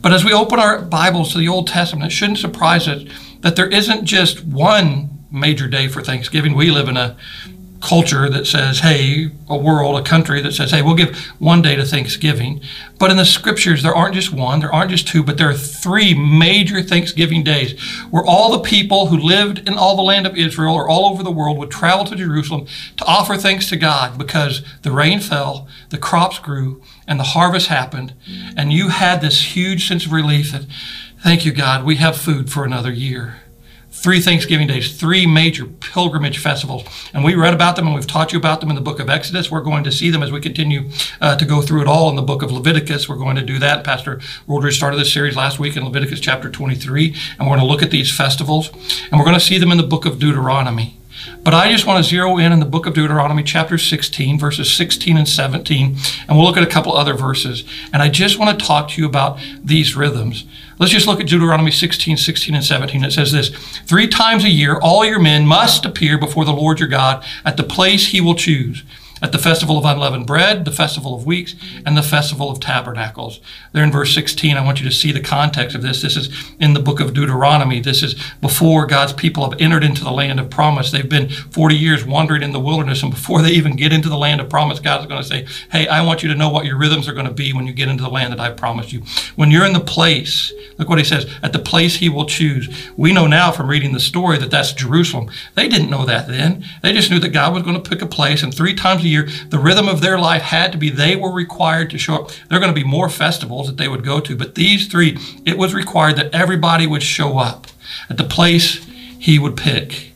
But as we open our Bibles to the Old Testament, it shouldn't surprise us that there isn't just one major day for Thanksgiving. We live in a culture that says, hey, a world, a country that says, hey, we'll give one day to Thanksgiving. But in the scriptures, there aren't just one, there aren't just two, but there are three major Thanksgiving days where all the people who lived in all the land of Israel or all over the world would travel to Jerusalem to offer thanks to God because the rain fell, the crops grew, and the harvest happened. And you had this huge sense of relief that, thank you, God, we have food for another year three Thanksgiving days, three major pilgrimage festivals. And we read about them and we've taught you about them in the book of Exodus. We're going to see them as we continue uh, to go through it all in the book of Leviticus. We're going to do that. Pastor Woldridge started this series last week in Leviticus chapter 23. And we're going to look at these festivals and we're going to see them in the book of Deuteronomy. But I just want to zero in in the book of Deuteronomy, chapter 16, verses 16 and 17, and we'll look at a couple other verses. And I just want to talk to you about these rhythms. Let's just look at Deuteronomy 16, 16, and 17. It says this Three times a year, all your men must appear before the Lord your God at the place he will choose at the festival of unleavened bread, the festival of weeks, and the festival of tabernacles. There in verse 16, I want you to see the context of this. This is in the book of Deuteronomy. This is before God's people have entered into the land of promise. They've been 40 years wandering in the wilderness, and before they even get into the land of promise, God's going to say, Hey, I want you to know what your rhythms are going to be when you get into the land that I've promised you. When you're in the place, look what he says, at the place he will choose. We know now from reading the story that that's Jerusalem. They didn't know that then. They just knew that God was going to pick a place, and three times year, the rhythm of their life had to be they were required to show up. There are going to be more festivals that they would go to, but these three, it was required that everybody would show up at the place he would pick.